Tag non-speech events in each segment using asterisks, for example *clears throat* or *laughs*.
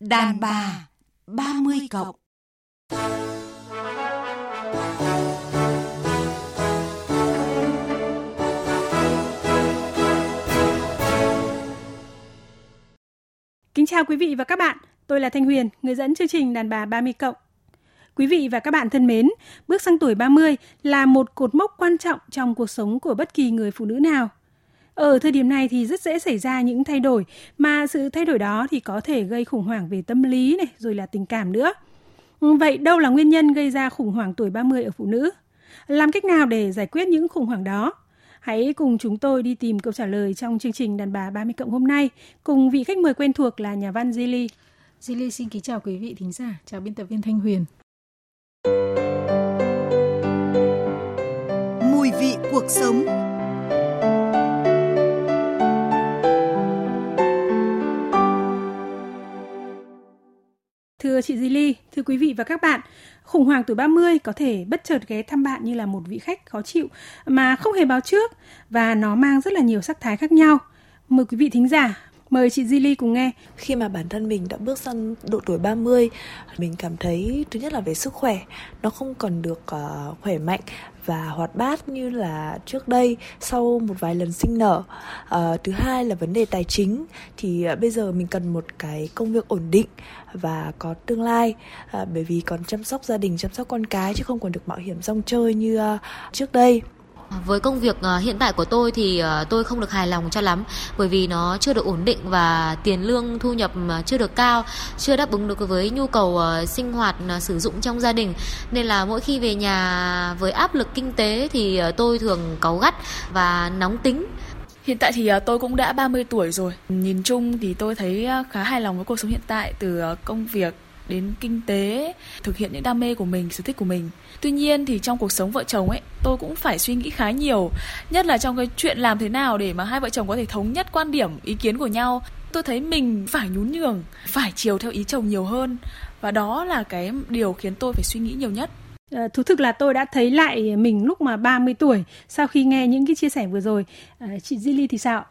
Đàn bà 30 cộng Kính chào quý vị và các bạn, tôi là Thanh Huyền, người dẫn chương trình Đàn bà 30 cộng. Quý vị và các bạn thân mến, bước sang tuổi 30 là một cột mốc quan trọng trong cuộc sống của bất kỳ người phụ nữ nào. Ở thời điểm này thì rất dễ xảy ra những thay đổi mà sự thay đổi đó thì có thể gây khủng hoảng về tâm lý này rồi là tình cảm nữa. Vậy đâu là nguyên nhân gây ra khủng hoảng tuổi 30 ở phụ nữ? Làm cách nào để giải quyết những khủng hoảng đó? Hãy cùng chúng tôi đi tìm câu trả lời trong chương trình Đàn bà 30 cộng hôm nay cùng vị khách mời quen thuộc là nhà văn Zili. Zili xin kính chào quý vị thính giả, chào biên tập viên Thanh Huyền. Mùi vị cuộc sống Thưa chị Zili, thưa quý vị và các bạn, khủng hoảng tuổi 30 có thể bất chợt ghé thăm bạn như là một vị khách khó chịu mà không hề báo trước và nó mang rất là nhiều sắc thái khác nhau. Mời quý vị thính giả Mời chị Zili cùng nghe. Khi mà bản thân mình đã bước sang độ tuổi 30, mình cảm thấy thứ nhất là về sức khỏe, nó không còn được uh, khỏe mạnh và hoạt bát như là trước đây sau một vài lần sinh nở. Uh, thứ hai là vấn đề tài chính thì uh, bây giờ mình cần một cái công việc ổn định và có tương lai uh, bởi vì còn chăm sóc gia đình, chăm sóc con cái chứ không còn được mạo hiểm rong chơi như uh, trước đây. Với công việc ờ, hiện tại của tôi thì ờ, tôi không được hài lòng cho lắm bởi vì nó chưa được ổn định và tiền lương thu nhập ờ, chưa được cao, chưa đáp ứng được với nhu cầu sinh hoạt sử dụng trong gia đình. Nên là mỗi khi về nhà với áp lực kinh tế thì tôi thường cáu gắt và nóng tính. Hiện tại thì tôi cũng đã 30 tuổi rồi. Nhìn chung thì tôi thấy khá hài lòng với cuộc sống hiện tại từ công việc đến kinh tế, thực hiện những đam mê của mình, sở thích của mình. Tuy nhiên thì trong cuộc sống vợ chồng ấy, tôi cũng phải suy nghĩ khá nhiều, nhất là trong cái chuyện làm thế nào để mà hai vợ chồng có thể thống nhất quan điểm, ý kiến của nhau. Tôi thấy mình phải nhún nhường, phải chiều theo ý chồng nhiều hơn và đó là cái điều khiến tôi phải suy nghĩ nhiều nhất. À, thú thực là tôi đã thấy lại mình lúc mà 30 tuổi sau khi nghe những cái chia sẻ vừa rồi. À, chị Zili thì sao?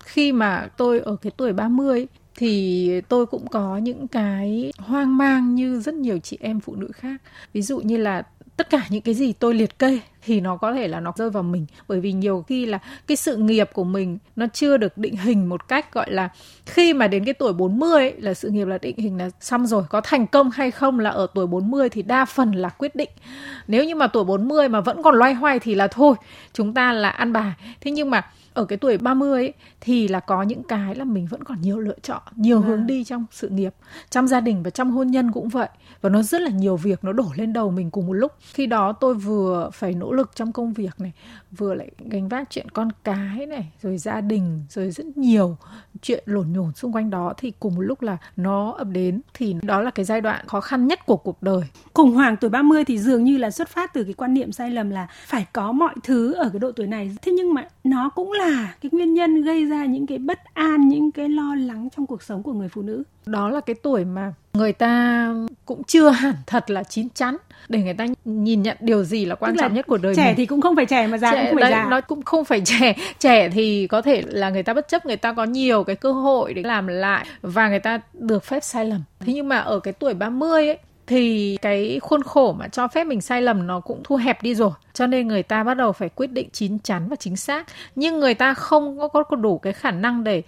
Khi mà tôi ở cái tuổi 30 thì tôi cũng có những cái hoang mang như rất nhiều chị em phụ nữ khác. Ví dụ như là tất cả những cái gì tôi liệt kê thì nó có thể là nó rơi vào mình bởi vì nhiều khi là cái sự nghiệp của mình nó chưa được định hình một cách gọi là khi mà đến cái tuổi 40 ấy, là sự nghiệp là định hình là xong rồi có thành công hay không là ở tuổi 40 thì đa phần là quyết định nếu như mà tuổi 40 mà vẫn còn loay hoay thì là thôi chúng ta là ăn bài thế nhưng mà ở cái tuổi 30 ấy, thì là có những cái là mình vẫn còn nhiều lựa chọn, nhiều à. hướng đi trong sự nghiệp, trong gia đình và trong hôn nhân cũng vậy. Và nó rất là nhiều việc nó đổ lên đầu mình cùng một lúc. Khi đó tôi vừa phải nỗ lực trong công việc này, vừa lại gánh vác chuyện con cái này, rồi gia đình, rồi rất nhiều chuyện lổn nhổn xung quanh đó thì cùng một lúc là nó ập đến thì đó là cái giai đoạn khó khăn nhất của cuộc đời. Khủng hoảng tuổi 30 thì dường như là xuất phát từ cái quan niệm sai lầm là phải có mọi thứ ở cái độ tuổi này. Thế nhưng mà nó cũng là cái nguyên nhân gây ra những cái bất an những cái lo lắng trong cuộc sống của người phụ nữ đó là cái tuổi mà người ta cũng chưa hẳn thật là chín chắn để người ta nhìn nhận điều gì là quan Tức trọng là nhất của đời trẻ mình. thì cũng không phải trẻ mà già trẻ, không phải đấy, già. nó cũng không phải *laughs* trẻ. Trẻ thì có thể là người ta bất chấp người ta có nhiều cái cơ hội để làm lại và người ta được phép sai lầm. Thế nhưng mà ở cái tuổi 30 ấy thì cái khuôn khổ mà cho phép mình sai lầm nó cũng thu hẹp đi rồi. Cho nên người ta bắt đầu phải quyết định chín chắn và chính xác. Nhưng người ta không có, có đủ cái khả năng để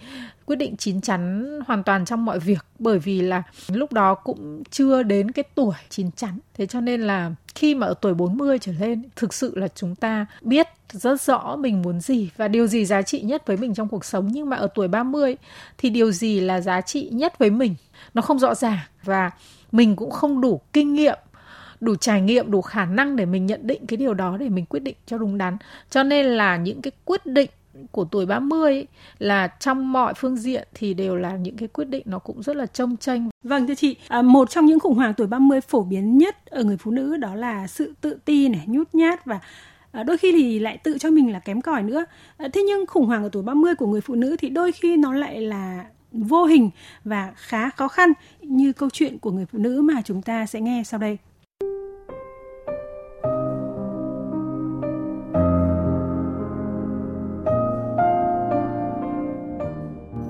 quyết định chín chắn hoàn toàn trong mọi việc. Bởi vì là lúc đó cũng chưa đến cái tuổi chín chắn. Thế cho nên là khi mà ở tuổi 40 trở lên thực sự là chúng ta biết rất rõ mình muốn gì và điều gì giá trị nhất với mình trong cuộc sống. Nhưng mà ở tuổi 30 thì điều gì là giá trị nhất với mình? Nó không rõ ràng. Và mình cũng không đủ kinh nghiệm đủ trải nghiệm đủ khả năng để mình nhận định cái điều đó để mình quyết định cho đúng đắn cho nên là những cái quyết định của tuổi 30 ấy, là trong mọi phương diện thì đều là những cái quyết định nó cũng rất là trông tranh. Vâng thưa chị, à, một trong những khủng hoảng tuổi 30 phổ biến nhất ở người phụ nữ đó là sự tự ti này, nhút nhát và à, đôi khi thì lại tự cho mình là kém cỏi nữa. À, thế nhưng khủng hoảng ở tuổi 30 của người phụ nữ thì đôi khi nó lại là vô hình và khá khó khăn như câu chuyện của người phụ nữ mà chúng ta sẽ nghe sau đây.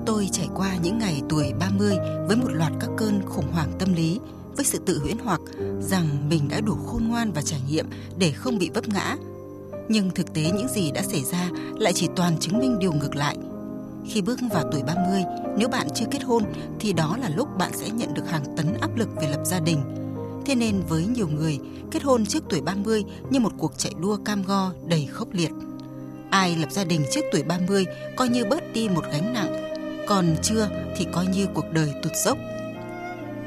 Tôi trải qua những ngày tuổi 30 với một loạt các cơn khủng hoảng tâm lý, với sự tự huyễn hoặc rằng mình đã đủ khôn ngoan và trải nghiệm để không bị vấp ngã. Nhưng thực tế những gì đã xảy ra lại chỉ toàn chứng minh điều ngược lại. Khi bước vào tuổi 30, nếu bạn chưa kết hôn thì đó là lúc bạn sẽ nhận được hàng tấn áp lực về lập gia đình. Thế nên với nhiều người, kết hôn trước tuổi 30 như một cuộc chạy đua cam go đầy khốc liệt. Ai lập gia đình trước tuổi 30 coi như bớt đi một gánh nặng, còn chưa thì coi như cuộc đời tụt dốc.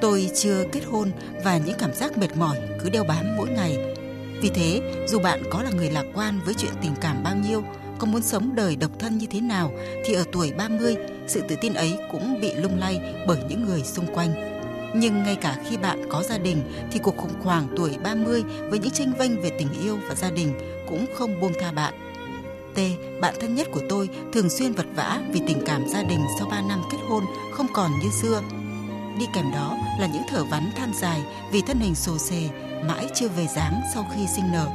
Tôi chưa kết hôn và những cảm giác mệt mỏi cứ đeo bám mỗi ngày. Vì thế, dù bạn có là người lạc quan với chuyện tình cảm bao nhiêu, có muốn sống đời độc thân như thế nào thì ở tuổi 30, sự tự tin ấy cũng bị lung lay bởi những người xung quanh. Nhưng ngay cả khi bạn có gia đình thì cuộc khủng hoảng tuổi 30 với những tranh vênh về tình yêu và gia đình cũng không buông tha bạn. T, bạn thân nhất của tôi, thường xuyên vật vã vì tình cảm gia đình sau 3 năm kết hôn không còn như xưa. Đi kèm đó là những thở vắn than dài vì thân hình xồ xề, mãi chưa về dáng sau khi sinh nở.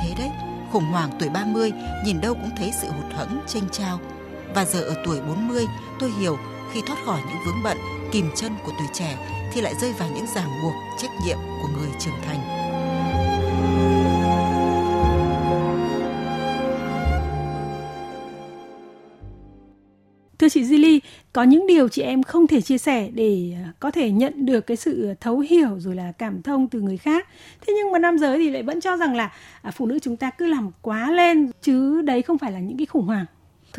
Thế đấy, khủng hoảng tuổi 30 nhìn đâu cũng thấy sự hụt hẫng, tranh trao. Và giờ ở tuổi 40, tôi hiểu khi thoát khỏi những vướng bận, kìm chân của tuổi trẻ thì lại rơi vào những ràng buộc, trách nhiệm của người trưởng thành. Thưa chị Zili, có những điều chị em không thể chia sẻ để à, có thể nhận được cái sự thấu hiểu rồi là cảm thông từ người khác. Thế nhưng mà nam giới thì lại vẫn cho rằng là à, phụ nữ chúng ta cứ làm quá lên chứ đấy không phải là những cái khủng hoảng.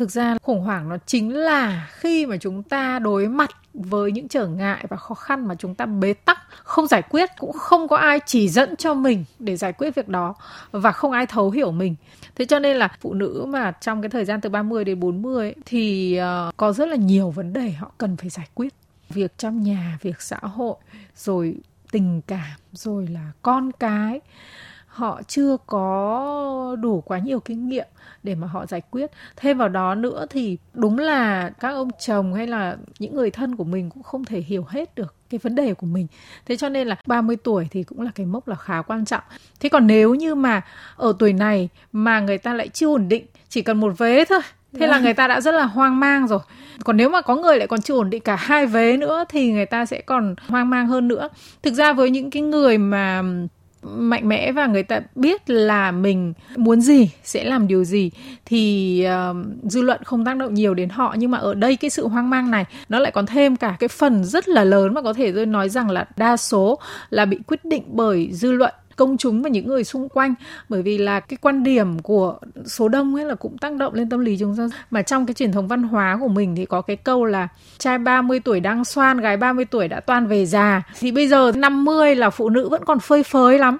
Thực ra khủng hoảng nó chính là khi mà chúng ta đối mặt với những trở ngại và khó khăn mà chúng ta bế tắc không giải quyết cũng không có ai chỉ dẫn cho mình để giải quyết việc đó và không ai thấu hiểu mình. Thế cho nên là phụ nữ mà trong cái thời gian từ 30 đến 40 ấy, thì ờ, có rất là nhiều vấn đề họ cần phải giải quyết. Việc trong nhà việc xã hội rồi tình cảm rồi là con cái họ chưa có đủ quá nhiều kinh nghiệm để mà họ giải quyết. Thêm vào đó nữa thì đúng là các ông chồng hay là những người thân của mình cũng không thể hiểu hết được cái vấn đề của mình. Thế cho nên là 30 tuổi thì cũng là cái mốc là khá quan trọng. Thế còn nếu như mà ở tuổi này mà người ta lại chưa ổn định chỉ cần một vế thôi thế là vâng. người ta đã rất là hoang mang rồi. Còn nếu mà có người lại còn chưa ổn định cả hai vế nữa thì người ta sẽ còn hoang mang hơn nữa. Thực ra với những cái người mà mạnh mẽ và người ta biết là mình muốn gì sẽ làm điều gì thì uh, dư luận không tác động nhiều đến họ. Nhưng mà ở đây cái sự hoang mang này nó lại còn thêm cả cái phần rất là lớn mà có thể tôi nói rằng là đa số là bị quyết định bởi dư luận công chúng và những người xung quanh. Bởi vì là cái quan điểm của số đông ấy là cũng tác động lên tâm lý chúng ta. Mà trong cái truyền thống văn hóa của mình thì có cái câu là trai 30 tuổi đang xoan, gái 30 tuổi đã toan về già. Thì bây giờ 50 là phụ nữ vẫn còn phơi phới lắm.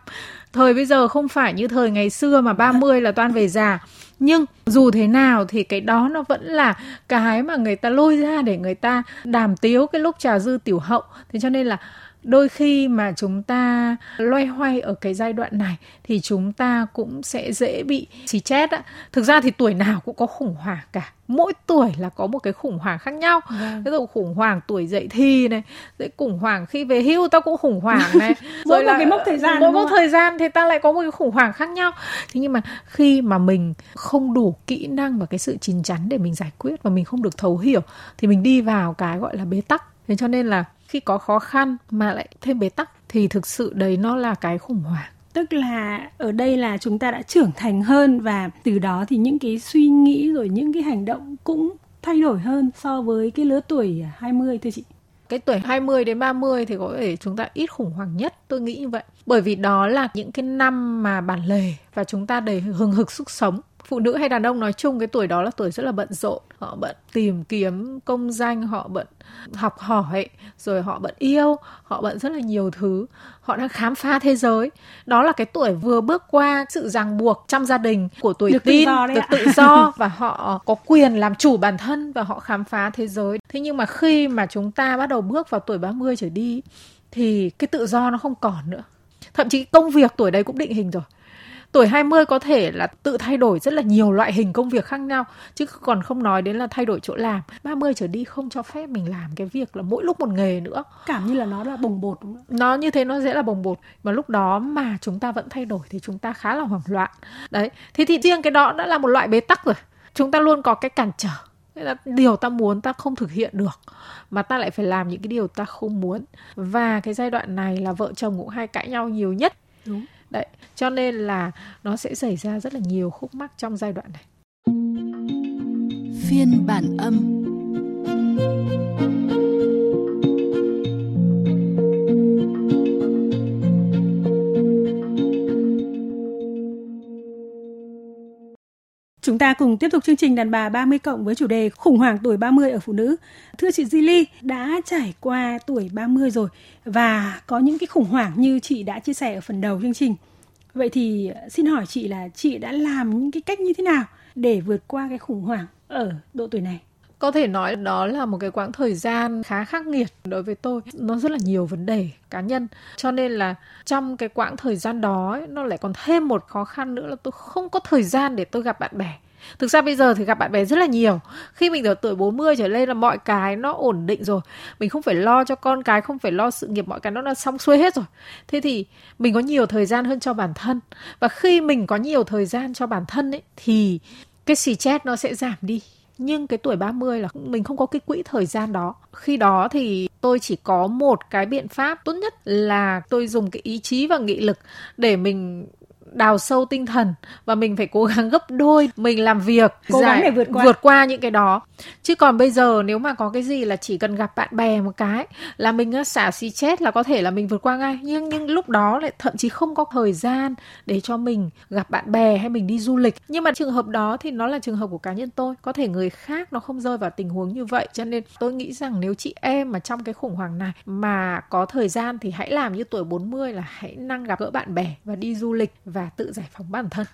Thời bây giờ không phải như thời ngày xưa mà 30 là toan về già. Nhưng dù thế nào thì cái đó nó vẫn là cái mà người ta lôi ra để người ta đàm tiếu cái lúc trà dư tiểu hậu. Thế cho nên là đôi khi mà chúng ta loay hoay ở cái giai đoạn này thì chúng ta cũng sẽ dễ bị xì chết á. Thực ra thì tuổi nào cũng có khủng hoảng cả. Mỗi tuổi là có một cái khủng hoảng khác nhau. Vâng. ví dụ khủng hoảng tuổi dậy thì này rồi khủng hoảng khi về hưu tao cũng khủng hoảng *laughs* này. Rồi là cái mốc thời gian mỗi mốc thời gian thì ta lại có một cái khủng hoảng khác nhau. Thế nhưng mà khi mà mình không đủ kỹ năng và cái sự chín chắn để mình giải quyết và mình không được thấu hiểu thì mình đi vào cái gọi là bế tắc. Thế cho nên là khi có khó khăn mà lại thêm bế tắc thì thực sự đấy nó là cái khủng hoảng tức là ở đây là chúng ta đã trưởng thành hơn và từ đó thì những cái suy nghĩ rồi những cái hành động cũng thay đổi hơn so với cái lứa tuổi 20 thưa chị. Cái tuổi 20 đến 30 thì có thể chúng ta ít khủng hoảng nhất, tôi nghĩ như vậy. Bởi vì đó là những cái năm mà bản lề và chúng ta đầy hừng hực sức sống phụ nữ hay đàn ông nói chung cái tuổi đó là tuổi rất là bận rộn. Họ bận tìm kiếm công danh họ bận học hỏi rồi họ bận yêu họ bận rất là nhiều thứ. Họ đang khám phá thế giới. Đó là cái tuổi vừa bước qua sự ràng buộc trong gia đình của tuổi được tin tự được tự do. *laughs* Và họ có quyền làm chủ bản thân và họ khám phá thế giới. Thế nhưng mà khi mà chúng ta bắt đầu bước vào tuổi 30 trở đi thì cái tự do nó không còn nữa. Thậm chí công việc tuổi đấy cũng định hình rồi tuổi 20 có thể là tự thay đổi rất là nhiều loại hình công việc khác nhau chứ còn không nói đến là thay đổi chỗ làm. 30 trở đi không cho phép mình làm cái việc là mỗi lúc một nghề nữa. Cảm như là nó là bồng bột đúng không? nó như thế nó sẽ là bồng bột và lúc đó mà chúng ta vẫn thay đổi thì chúng ta khá là hoảng loạn. Đấy thế thì riêng cái đó đã là một loại bế tắc rồi. Chúng ta luôn có cái cản trở là điều ta muốn ta không thực hiện được mà ta lại phải làm những cái điều ta không muốn. Và cái giai đoạn này là vợ chồng cũng hay cãi nhau nhiều nhất. Đúng đấy, cho nên là nó sẽ xảy ra rất là nhiều khúc mắc trong giai đoạn này. Phiên bản âm. Ta cùng tiếp tục chương trình đàn bà 30 cộng với chủ đề khủng hoảng tuổi 30 ở phụ nữ. Thưa chị Zili, đã trải qua tuổi 30 rồi và có những cái khủng hoảng như chị đã chia sẻ ở phần đầu chương trình. Vậy thì xin hỏi chị là chị đã làm những cái cách như thế nào để vượt qua cái khủng hoảng ở độ tuổi này? có thể nói đó là một cái quãng thời gian khá khắc nghiệt đối với tôi nó rất là nhiều vấn đề cá nhân cho nên là trong cái quãng thời gian đó ấy, nó lại còn thêm một khó khăn nữa là tôi không có thời gian để tôi gặp bạn bè Thực ra bây giờ thì gặp bạn bè rất là nhiều. Khi mình ở tuổi 40 trở lên là mọi cái nó ổn định rồi. Mình không phải lo cho con cái, không phải lo sự nghiệp, mọi cái nó đã xong xuôi hết rồi. Thế thì mình có nhiều thời gian hơn cho bản thân. Và khi mình có nhiều thời gian cho bản thân ấy thì cái xì chết nó sẽ giảm đi nhưng cái tuổi 30 là mình không có cái quỹ thời gian đó. Khi đó thì tôi chỉ có một cái biện pháp tốt nhất là tôi dùng cái ý chí và nghị lực để mình đào sâu tinh thần và mình phải cố gắng gấp đôi mình làm việc cố gắng để vượt qua. vượt qua những cái đó. Chứ còn bây giờ nếu mà có cái gì là chỉ cần gặp bạn bè một cái là mình xả xì chết là có thể là mình vượt qua ngay. Nhưng nhưng lúc đó lại thậm chí không có thời gian để cho mình gặp bạn bè hay mình đi du lịch. Nhưng mà trường hợp đó thì nó là trường hợp của cá nhân tôi. Có thể người khác nó không rơi vào tình huống như vậy. Cho nên tôi nghĩ rằng nếu chị em mà trong cái khủng hoảng này mà có thời gian thì hãy làm như tuổi 40 là hãy năng gặp gỡ bạn bè và đi du lịch và và tự giải phóng bản thân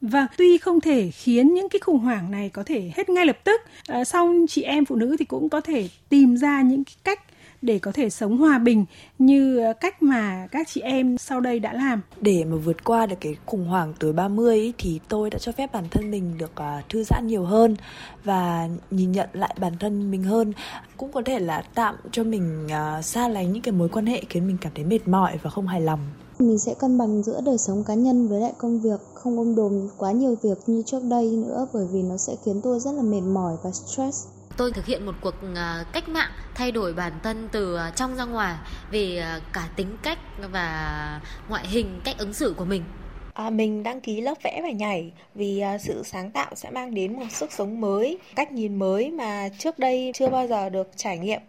và tuy không thể khiến những cái khủng hoảng này có thể hết ngay lập tức, à, song chị em phụ nữ thì cũng có thể tìm ra những cái cách để có thể sống hòa bình như cách mà các chị em sau đây đã làm. Để mà vượt qua được cái khủng hoảng tuổi 30 ấy, thì tôi đã cho phép bản thân mình được uh, thư giãn nhiều hơn và nhìn nhận lại bản thân mình hơn. Cũng có thể là tạm cho mình uh, xa lánh những cái mối quan hệ khiến mình cảm thấy mệt mỏi và không hài lòng. Mình sẽ cân bằng giữa đời sống cá nhân với lại công việc, không ôm đồm quá nhiều việc như trước đây nữa bởi vì nó sẽ khiến tôi rất là mệt mỏi và stress. Tôi thực hiện một cuộc à, cách mạng thay đổi bản thân từ à, trong ra ngoài về à, cả tính cách và ngoại hình, cách ứng xử của mình. À, mình đăng ký lớp vẽ và nhảy vì à, sự sáng tạo sẽ mang đến một sức sống mới, cách nhìn mới mà trước đây chưa bao giờ được trải nghiệm.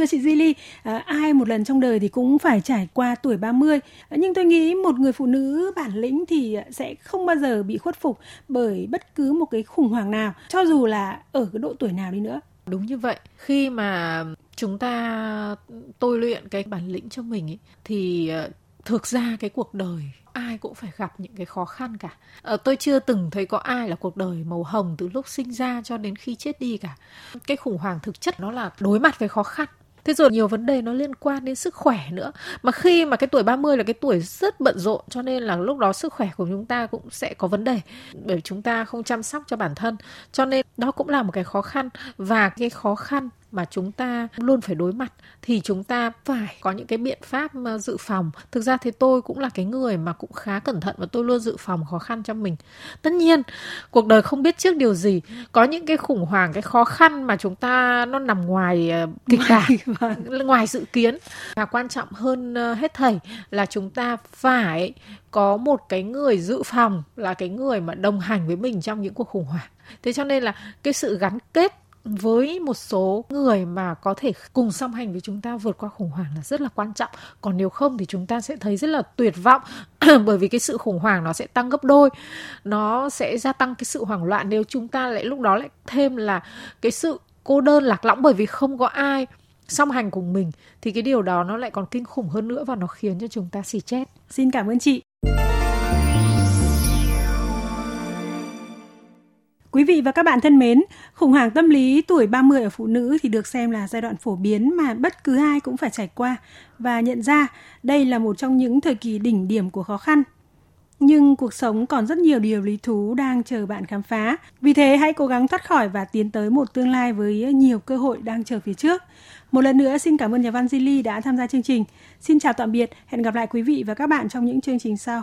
Thưa chị Zili, ờ, ai một lần trong đời thì cũng phải trải qua tuổi 30. Ờ, nhưng tôi nghĩ một người phụ nữ bản lĩnh thì ờ, sẽ không bao giờ bị khuất phục bởi bất cứ một cái khủng hoảng nào, cho dù là ở cái độ tuổi nào đi nữa. Đúng như vậy. Khi mà chúng ta ừ, tôi luyện cái bản lĩnh cho mình ấy, thì thực ra cái cuộc đời ai cũng phải gặp những cái khó khăn cả. à, tôi chưa từng thấy có ai là cuộc đời màu hồng từ lúc sinh ra cho đến khi chết đi cả. Cái khủng hoảng thực chất nó là đối mặt với khó khăn Thế rồi nhiều vấn đề nó liên quan đến sức khỏe nữa. Mà khi mà cái tuổi 30 là cái tuổi rất bận rộn, cho nên là lúc đó sức khỏe của chúng ta cũng sẽ có vấn đề, bởi chúng ta không chăm sóc cho bản thân. Cho nên đó cũng là một cái khó khăn và cái khó khăn mà chúng ta luôn phải đối mặt thì chúng ta phải có những cái biện pháp ờ, dự phòng. Thực ra thì tôi cũng là cái người mà cũng khá cẩn thận và tôi luôn dự phòng khó khăn cho mình. Tất nhiên cuộc đời không biết trước điều gì. Có những cái khủng hoảng cái khó khăn mà chúng ta nó nằm ngoài ờ, kịch bản *laughs* vâng. ngoài dự kiến. Và quan trọng hơn ờ, hết thảy là chúng ta phải có một cái người dự phòng là cái người mà đồng hành với mình trong những cuộc khủng hoảng. Thế cho nên là cái sự gắn kết với một số người mà có thể cùng song hành với chúng ta vượt qua khủng hoảng là rất là quan trọng. Còn nếu không thì chúng ta sẽ thấy rất là tuyệt vọng, *clears throat* bởi vì cái sự khủng hoảng nó sẽ tăng gấp đôi, nó sẽ gia tăng cái sự hoảng loạn nếu chúng ta lại lúc đó lại thêm là cái sự cô đơn lạc lõng bởi vì không có ai song hành cùng mình, thì cái điều đó nó lại còn kinh khủng hơn nữa và nó khiến cho chúng ta xì chết. Xin cảm ơn chị. Quý vị và các bạn thân mến, khủng hoảng tâm lý tuổi 30 ở phụ nữ thì được xem là giai đoạn phổ biến mà bất cứ ai cũng phải trải qua và nhận ra đây là một trong những thời kỳ đỉnh điểm của khó khăn. Nhưng cuộc sống còn rất nhiều điều lý thú đang chờ bạn khám phá. Vì thế hãy cố gắng thoát khỏi và tiến tới một tương lai với nhiều cơ hội đang chờ phía trước. Một lần nữa xin cảm ơn nhà văn Zili đã tham gia chương trình. Xin chào tạm biệt, hẹn gặp lại quý vị và các bạn trong những chương trình sau.